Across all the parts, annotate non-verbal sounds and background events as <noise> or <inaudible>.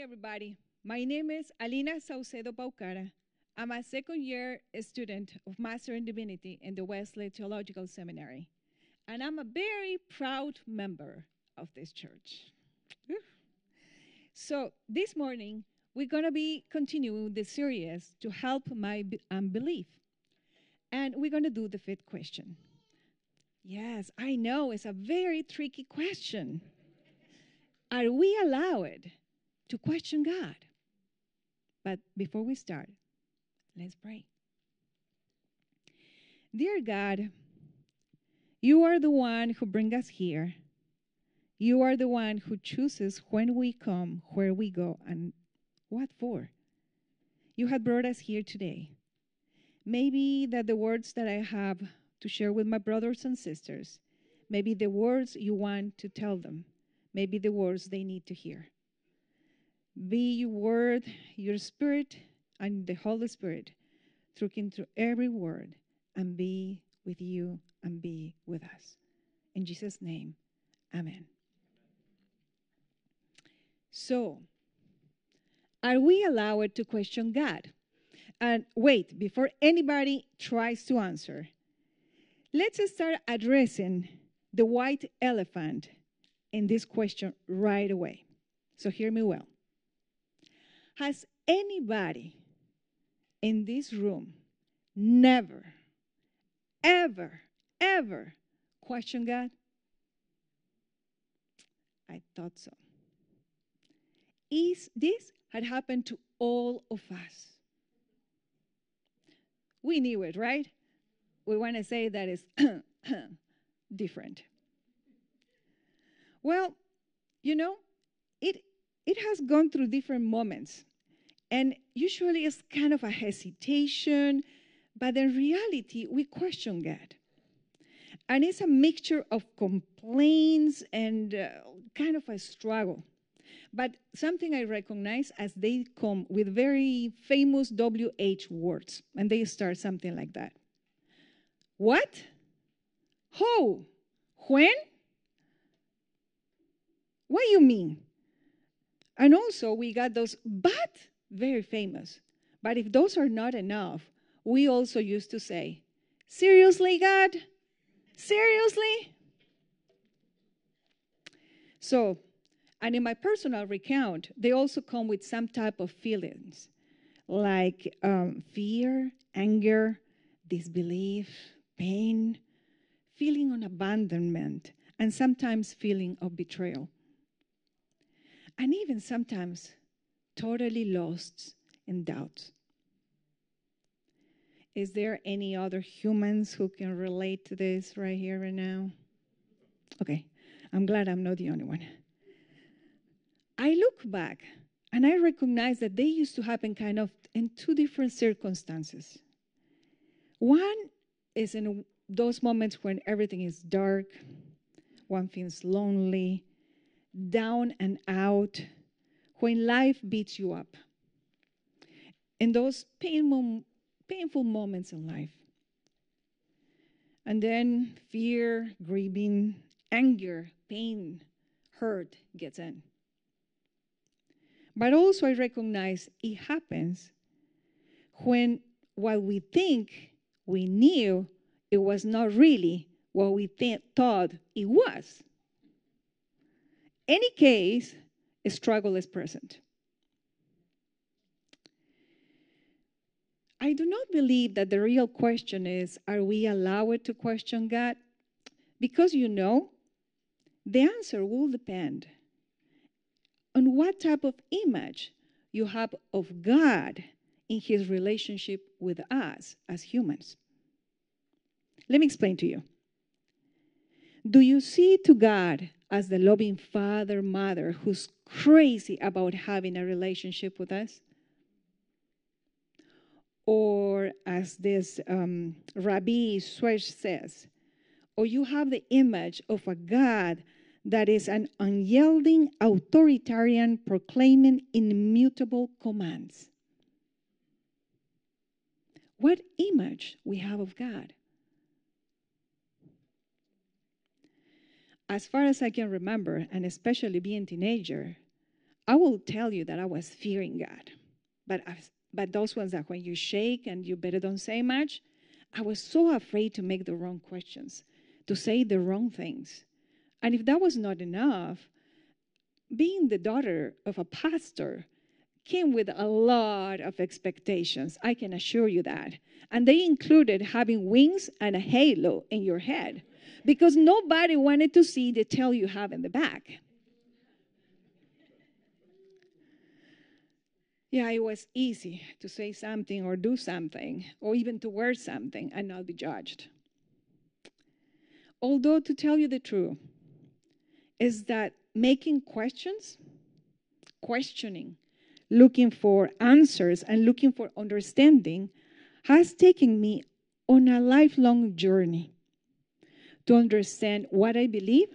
everybody. My name is Alina Saucedo Paucara. I'm a second year student of Master in Divinity in the Wesley Theological Seminary, and I'm a very proud member of this church. So, this morning, we're going to be continuing the series to help my unbelief. And we're going to do the fifth question. Yes, I know it's a very tricky question. Are we allowed to question God. But before we start, let's pray. Dear God, you are the one who brings us here. You are the one who chooses when we come, where we go, and what for. You have brought us here today. Maybe that the words that I have to share with my brothers and sisters, maybe the words you want to tell them, maybe the words they need to hear. Be your word, your spirit, and the Holy Spirit looking through every word and be with you and be with us. In Jesus' name, amen. So, are we allowed to question God? And wait, before anybody tries to answer, let's start addressing the white elephant in this question right away. So, hear me well. Has anybody in this room never, ever, ever questioned God? I thought so. Is this had happened to all of us? We knew it, right? We want to say that it's <coughs> different. Well, you know, it it has gone through different moments. And usually it's kind of a hesitation, but in reality, we question God. And it's a mixture of complaints and uh, kind of a struggle. But something I recognize as they come with very famous WH words, and they start something like that. What? Who? When? What do you mean? And also, we got those but very famous. But if those are not enough, we also used to say, Seriously, God? Seriously? So, and in my personal recount, they also come with some type of feelings like um, fear, anger, disbelief, pain, feeling of abandonment, and sometimes feeling of betrayal. And even sometimes totally lost in doubt. Is there any other humans who can relate to this right here and now? Okay, I'm glad I'm not the only one. I look back and I recognize that they used to happen kind of in two different circumstances. One is in those moments when everything is dark, one feels lonely, down and out, when life beats you up. In those painful, painful moments in life. And then fear, grieving, anger, pain, hurt gets in. But also, I recognize it happens when what we think we knew, it was not really what we th- thought it was. Any case, struggle is present. I do not believe that the real question is are we allowed to question God? Because you know, the answer will depend on what type of image you have of God in his relationship with us as humans. Let me explain to you. Do you see to God as the loving father, mother who's crazy about having a relationship with us? Or as this um, Rabbi Schweitzer says, or you have the image of a God that is an unyielding authoritarian proclaiming immutable commands. What image we have of God? As far as I can remember, and especially being a teenager, I will tell you that I was fearing God. But, but those ones that when you shake and you better don't say much, I was so afraid to make the wrong questions, to say the wrong things. And if that was not enough, being the daughter of a pastor came with a lot of expectations. I can assure you that. And they included having wings and a halo in your head because nobody wanted to see the tail you have in the back. Yeah, it was easy to say something or do something or even to wear something and not be judged. Although, to tell you the truth, is that making questions, questioning, looking for answers, and looking for understanding has taken me on a lifelong journey to understand what I believe,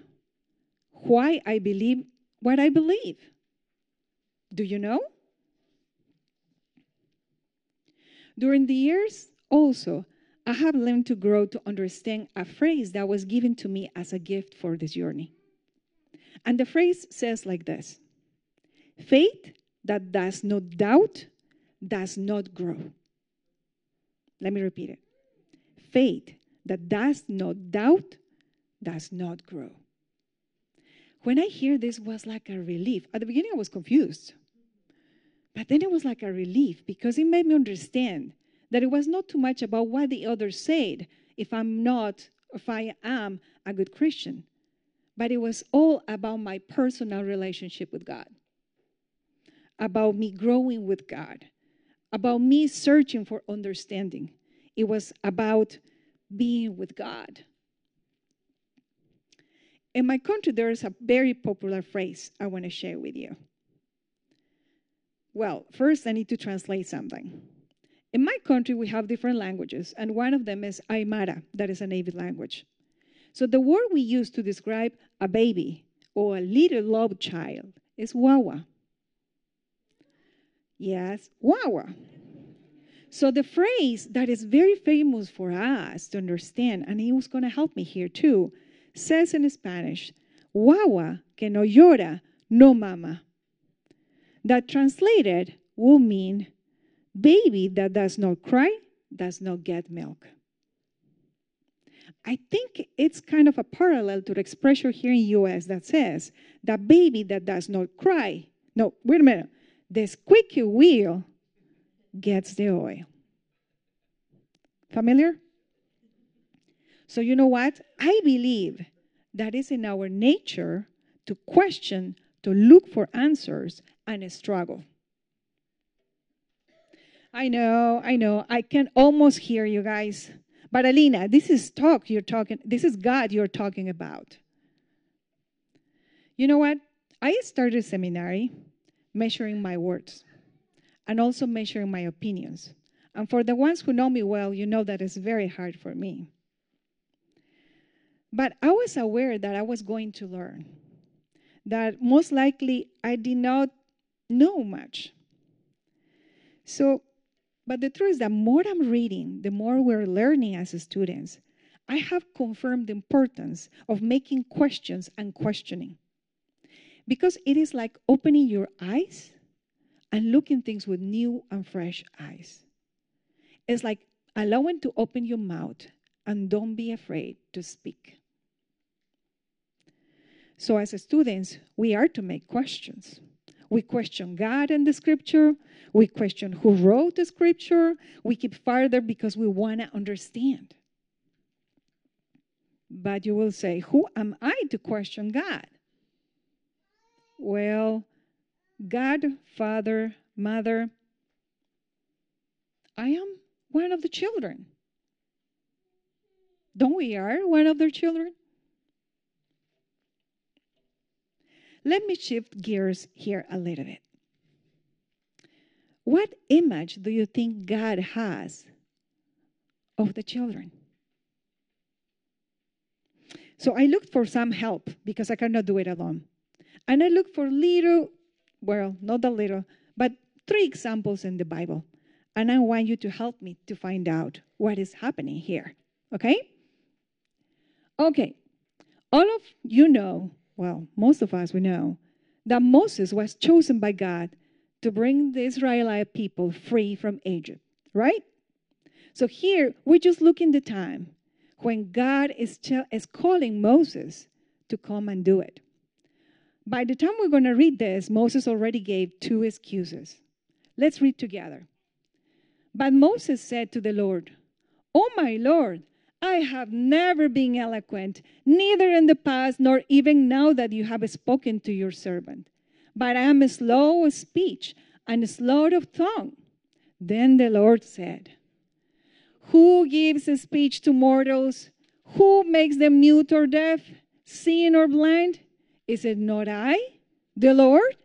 why I believe what I believe. Do you know? During the years, also, I have learned to grow to understand a phrase that was given to me as a gift for this journey. And the phrase says like this faith that does not doubt does not grow. Let me repeat it. Faith that does not doubt does not grow. When I hear this was like a relief. At the beginning I was confused. But then it was like a relief because it made me understand that it was not too much about what the others said if I'm not, if I am a good Christian, but it was all about my personal relationship with God, about me growing with God, about me searching for understanding. It was about being with God. In my country, there is a very popular phrase I want to share with you. Well, first, I need to translate something. In my country, we have different languages, and one of them is Aymara, that is a native language. So the word we use to describe a baby or a little love child is wawa. Yes, wawa. So the phrase that is very famous for us to understand, and he was going to help me here too, says in Spanish, wawa que no llora, no mama that translated will mean baby that does not cry does not get milk. I think it's kind of a parallel to the expression here in US that says the baby that does not cry. No, wait a minute. The squeaky wheel gets the oil. Familiar? So you know what? I believe that is in our nature to question, to look for answers, and struggle. I know, I know. I can almost hear you guys. But Alina, this is talk you're talking, this is God you're talking about. You know what? I started seminary measuring my words and also measuring my opinions. And for the ones who know me well, you know that it's very hard for me. But I was aware that I was going to learn, that most likely I did not know much. So, but the truth is that more I'm reading, the more we're learning as students, I have confirmed the importance of making questions and questioning. Because it is like opening your eyes and looking things with new and fresh eyes. It's like allowing to open your mouth and don't be afraid to speak. So, as students, we are to make questions. We question God and the scripture. We question who wrote the scripture. We keep farther because we want to understand. But you will say, Who am I to question God? Well, God, Father, Mother, I am one of the children. Don't we are one of their children? let me shift gears here a little bit. What image do you think God has of the children? So I looked for some help because I cannot do it alone. And I looked for little, well, not a little, but three examples in the Bible. And I want you to help me to find out what is happening here. Okay? Okay. All of you know, well, most of us we know, that Moses was chosen by God to bring the Israelite people free from Egypt, right? So here we just look in the time when God is, ch- is calling Moses to come and do it. By the time we're going to read this, Moses already gave two excuses. Let's read together. But Moses said to the Lord, Oh my Lord, I have never been eloquent, neither in the past nor even now that you have spoken to your servant but I am slow of speech and slow of tongue. Then the Lord said, Who gives speech to mortals? Who makes them mute or deaf, seeing or blind? Is it not I, the Lord?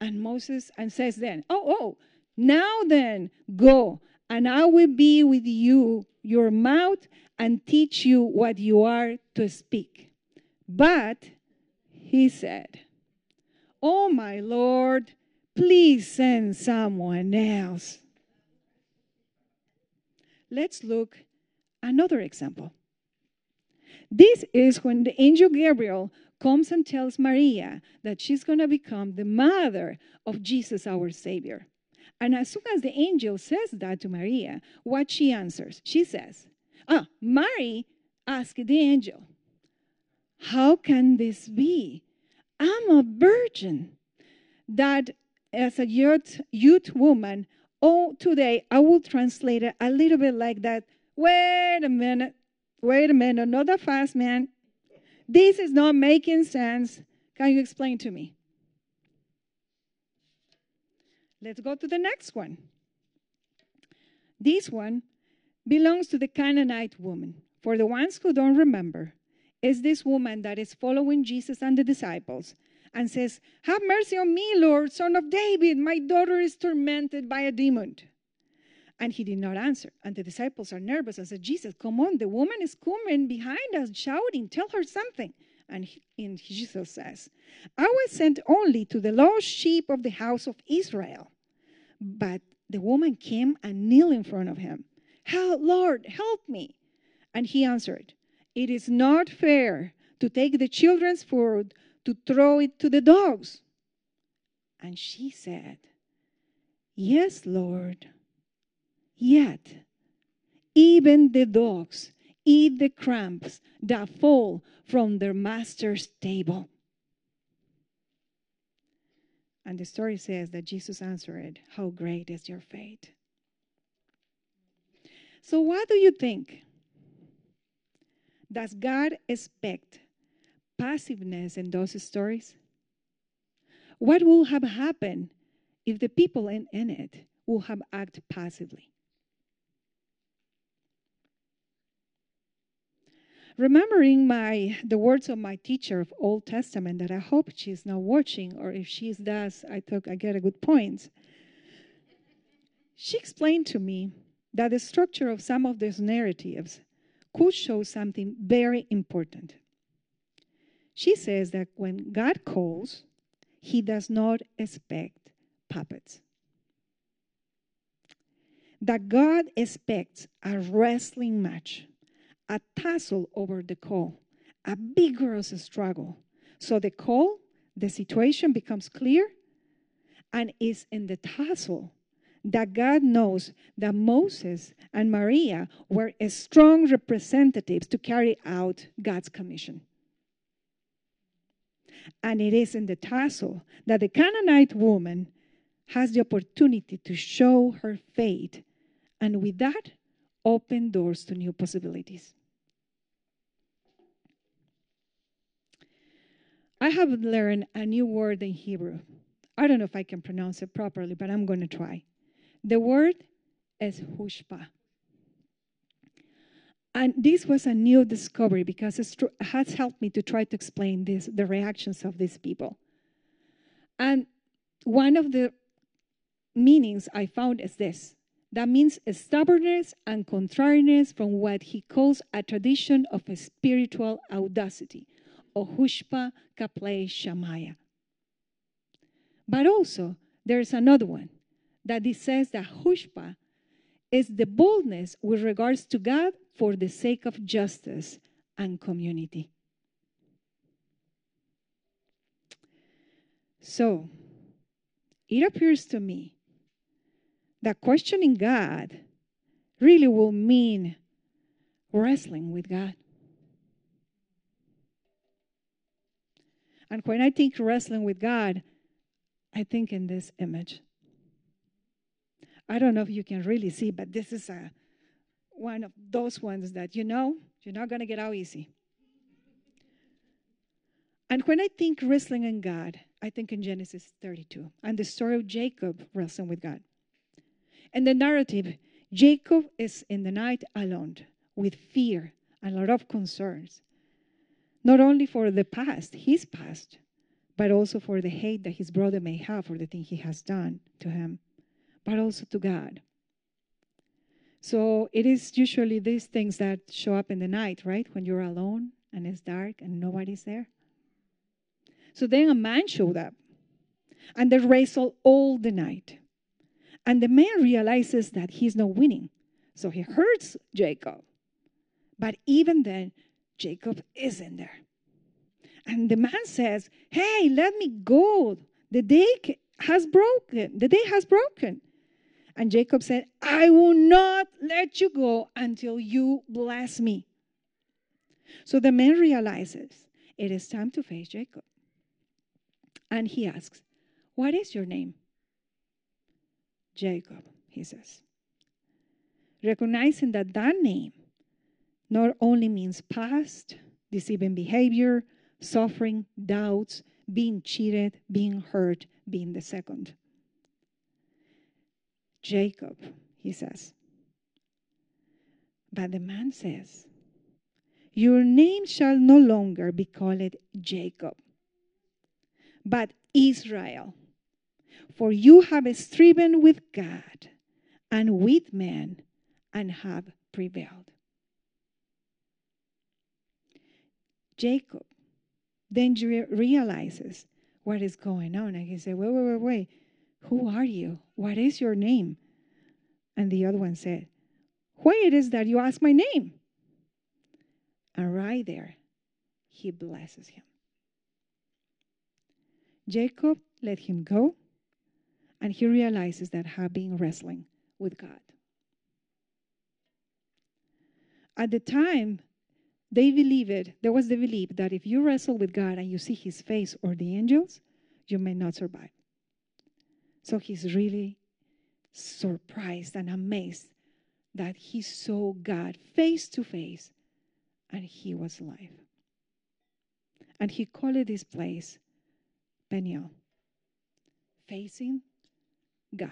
And Moses and says then, Oh, oh, now then, go, and I will be with you, your mouth, and teach you what you are to speak. But he said, Oh, my Lord, please send someone else. Let's look another example. This is when the angel Gabriel comes and tells Maria that she's going to become the mother of Jesus, our Savior. And as soon as the angel says that to Maria, what she answers? She says, Ah, Mary asked the angel, How can this be? I'm a virgin. That as a youth, youth woman, oh, today I will translate it a little bit like that. Wait a minute. Wait a minute. Not that fast, man. This is not making sense. Can you explain to me? Let's go to the next one. This one belongs to the Canaanite woman. For the ones who don't remember, is this woman that is following Jesus and the disciples and says, Have mercy on me, Lord, son of David. My daughter is tormented by a demon. And he did not answer. And the disciples are nervous and said, Jesus, come on, the woman is coming behind us, shouting, tell her something. And, he, and Jesus says, I was sent only to the lost sheep of the house of Israel. But the woman came and kneeled in front of him. Help, Lord, help me. And he answered, it is not fair to take the children's food to throw it to the dogs. And she said, Yes, Lord. Yet, even the dogs eat the crumbs that fall from their master's table. And the story says that Jesus answered, How great is your faith? So, what do you think? Does God expect passiveness in those stories? What will have happened if the people in, in it will have acted passively? Remembering my the words of my teacher of Old Testament that I hope she's not watching, or if she does, I took I get a good point. She explained to me that the structure of some of these narratives could show something very important. She says that when God calls, he does not expect puppets. That God expects a wrestling match, a tussle over the call, a vigorous struggle. So the call, the situation becomes clear, and is in the tussle that God knows that Moses and Maria were strong representatives to carry out God's commission. And it is in the tussle that the Canaanite woman has the opportunity to show her faith, and with that, open doors to new possibilities. I have learned a new word in Hebrew. I don't know if I can pronounce it properly, but I'm going to try. The word is hushpa. And this was a new discovery because it has helped me to try to explain this, the reactions of these people. And one of the meanings I found is this that means stubbornness and contrariness from what he calls a tradition of a spiritual audacity, or hushpa kaplei shamaya. But also, there's another one that it says that hushpa is the boldness with regards to God for the sake of justice and community. So, it appears to me that questioning God really will mean wrestling with God. And when I think wrestling with God, I think in this image. I don't know if you can really see, but this is a one of those ones that you know you're not going to get out easy. And when I think wrestling in God, I think in Genesis 32 and the story of Jacob wrestling with God. And the narrative Jacob is in the night alone with fear and a lot of concerns, not only for the past, his past, but also for the hate that his brother may have for the thing he has done to him, but also to God. So it is usually these things that show up in the night, right? When you're alone and it's dark and nobody's there. So then a man showed up and they wrestled all the night. And the man realizes that he's not winning. So he hurts Jacob. But even then, Jacob isn't there. And the man says, Hey, let me go. The day has broken. The day has broken. And Jacob said, I will not let you go until you bless me. So the man realizes it is time to face Jacob. And he asks, What is your name? Jacob, he says. Recognizing that that name not only means past, deceiving behavior, suffering, doubts, being cheated, being hurt, being the second. Jacob, he says. But the man says, Your name shall no longer be called Jacob, but Israel. For you have striven with God and with men and have prevailed. Jacob then realizes what is going on. And he said, Wait, wait, wait, wait. Who are you? What is your name? And the other one said, Why it is that you ask my name? And right there, he blesses him. Jacob let him go, and he realizes that having wrestling with God. At the time, they believed, there was the belief that if you wrestle with God and you see his face or the angels, you may not survive. So he's really surprised and amazed that he saw God face to face and he was alive. And he called this place Peniel, facing God.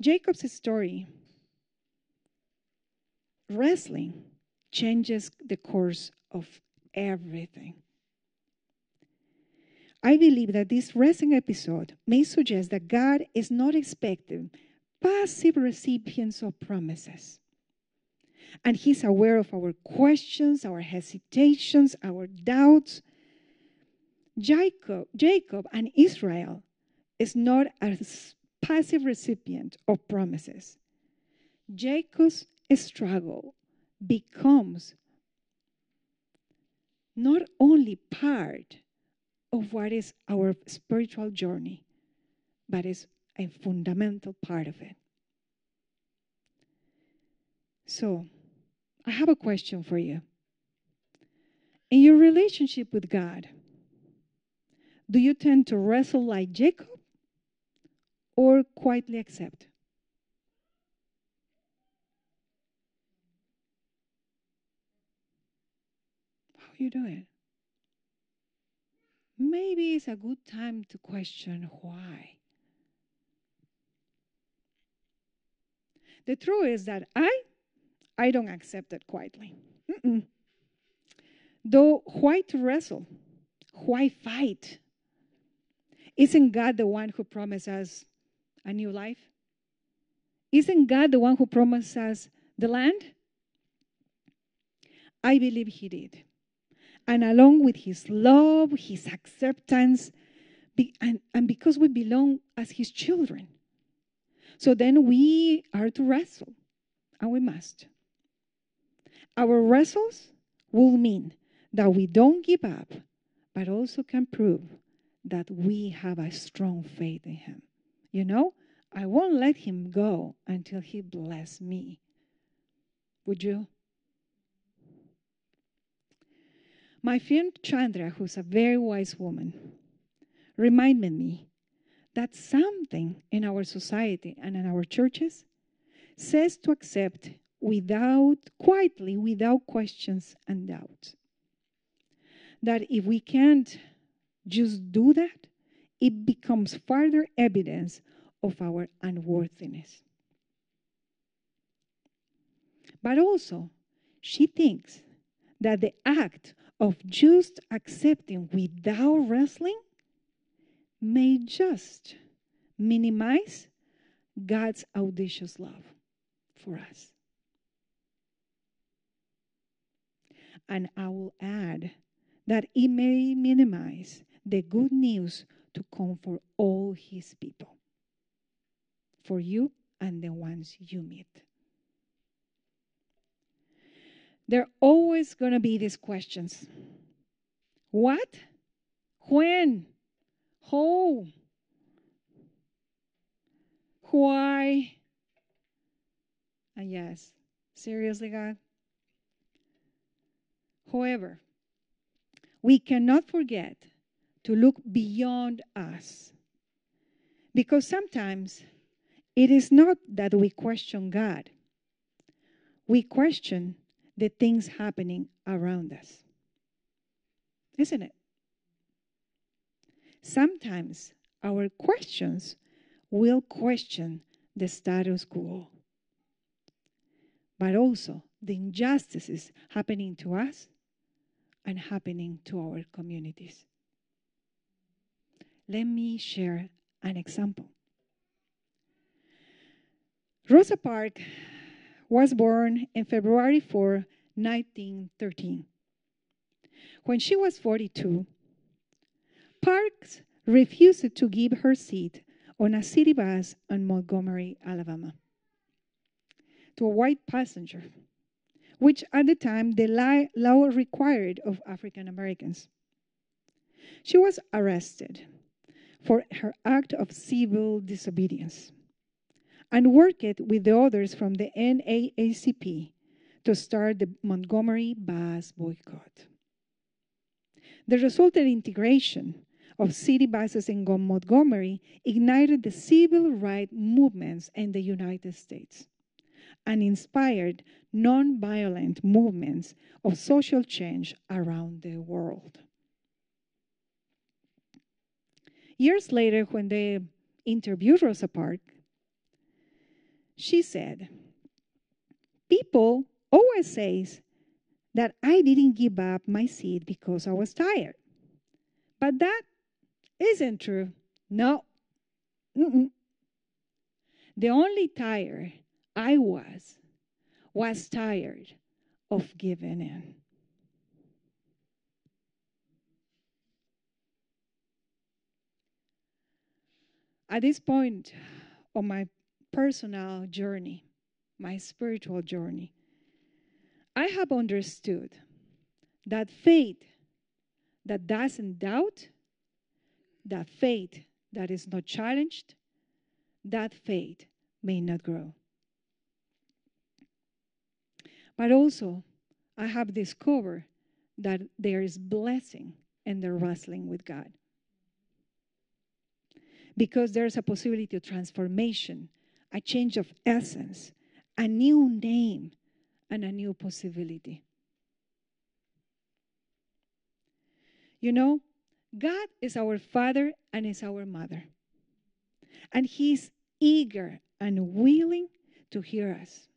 Jacob's story wrestling changes the course of everything. I believe that this wrestling episode may suggest that God is not expecting passive recipients of promises. And He's aware of our questions, our hesitations, our doubts. Jacob, Jacob and Israel is not a passive recipient of promises. Jacob's struggle becomes not only part of what is our spiritual journey, but is a fundamental part of it. So, I have a question for you. In your relationship with God, do you tend to wrestle like Jacob or quietly accept? You do it? Maybe it's a good time to question why. The truth is that I, I don't accept it quietly. Mm-mm. Though why to wrestle? Why fight? Isn't God the one who promised us a new life? Isn't God the one who promised us the land? I believe He did. And along with His love, His acceptance, and, and because we belong as His children. So then we are to wrestle, and we must. Our wrestles will mean that we don't give up, but also can prove that we have a strong faith in Him. You know, I won't let Him go until He bless me. Would you? My friend Chandra, who's a very wise woman, reminded me that something in our society and in our churches says to accept without, quietly, without questions and doubts. That if we can't just do that, it becomes further evidence of our unworthiness. But also, she thinks that the act of just accepting without wrestling may just minimize God's audacious love for us. And I will add that it may minimize the good news to come for all his people, for you and the ones you meet. There are always going to be these questions What? When? How? Why? And yes, seriously, God? However, we cannot forget to look beyond us. Because sometimes it is not that we question God, we question the things happening around us. Isn't it? Sometimes our questions will question the status quo, but also the injustices happening to us and happening to our communities. Let me share an example. Rosa Parks was born in February 4, 1913. When she was 42, Parks refused to give her seat on a city bus in Montgomery, Alabama, to a white passenger, which at the time the law required of African Americans. She was arrested for her act of civil disobedience and worked with the others from the NAACP to start the Montgomery bus boycott. The resultant integration of city buses in Montgomery ignited the civil rights movements in the United States and inspired nonviolent movements of social change around the world. Years later, when they interviewed Rosa Parks, she said, People always says that I didn't give up my seat because I was tired. But that isn't true. No. Mm-mm. The only tired I was was tired of giving in. At this point of my personal journey, my spiritual journey, I have understood that faith that doesn't doubt, that faith that is not challenged, that faith may not grow. But also, I have discovered that there is blessing in the wrestling with God. Because there's a possibility of transformation a change of essence, a new name, and a new possibility. You know, God is our Father and is our Mother. And He's eager and willing to hear us,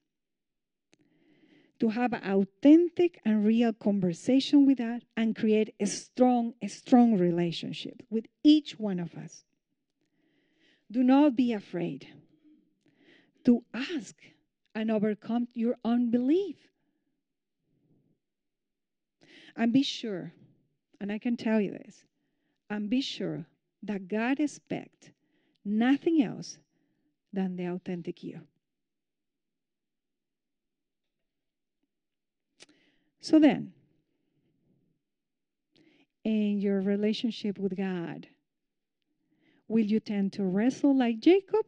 to have an authentic and real conversation with us, and create a strong, a strong relationship with each one of us. Do not be afraid to ask and overcome your unbelief. And be sure, and I can tell you this, and be sure that God expects nothing else than the authentic you. So then, in your relationship with God, will you tend to wrestle like Jacob?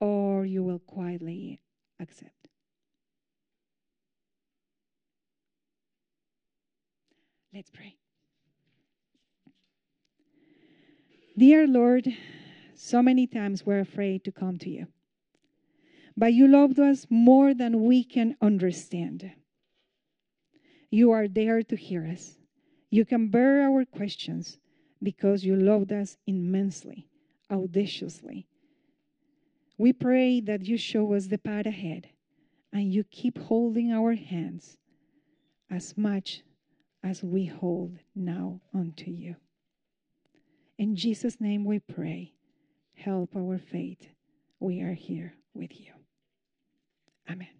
Or you will quietly accept? Let's pray. Dear Lord, so many times we're afraid to come to you. But you loved us more than we can understand. You are there to hear us. You can bear our questions because you loved us immensely, audaciously. We pray that you show us the path ahead and you keep holding our hands as much as we hold now unto you. In Jesus' name we pray. Help our faith. We are here with you. Amen.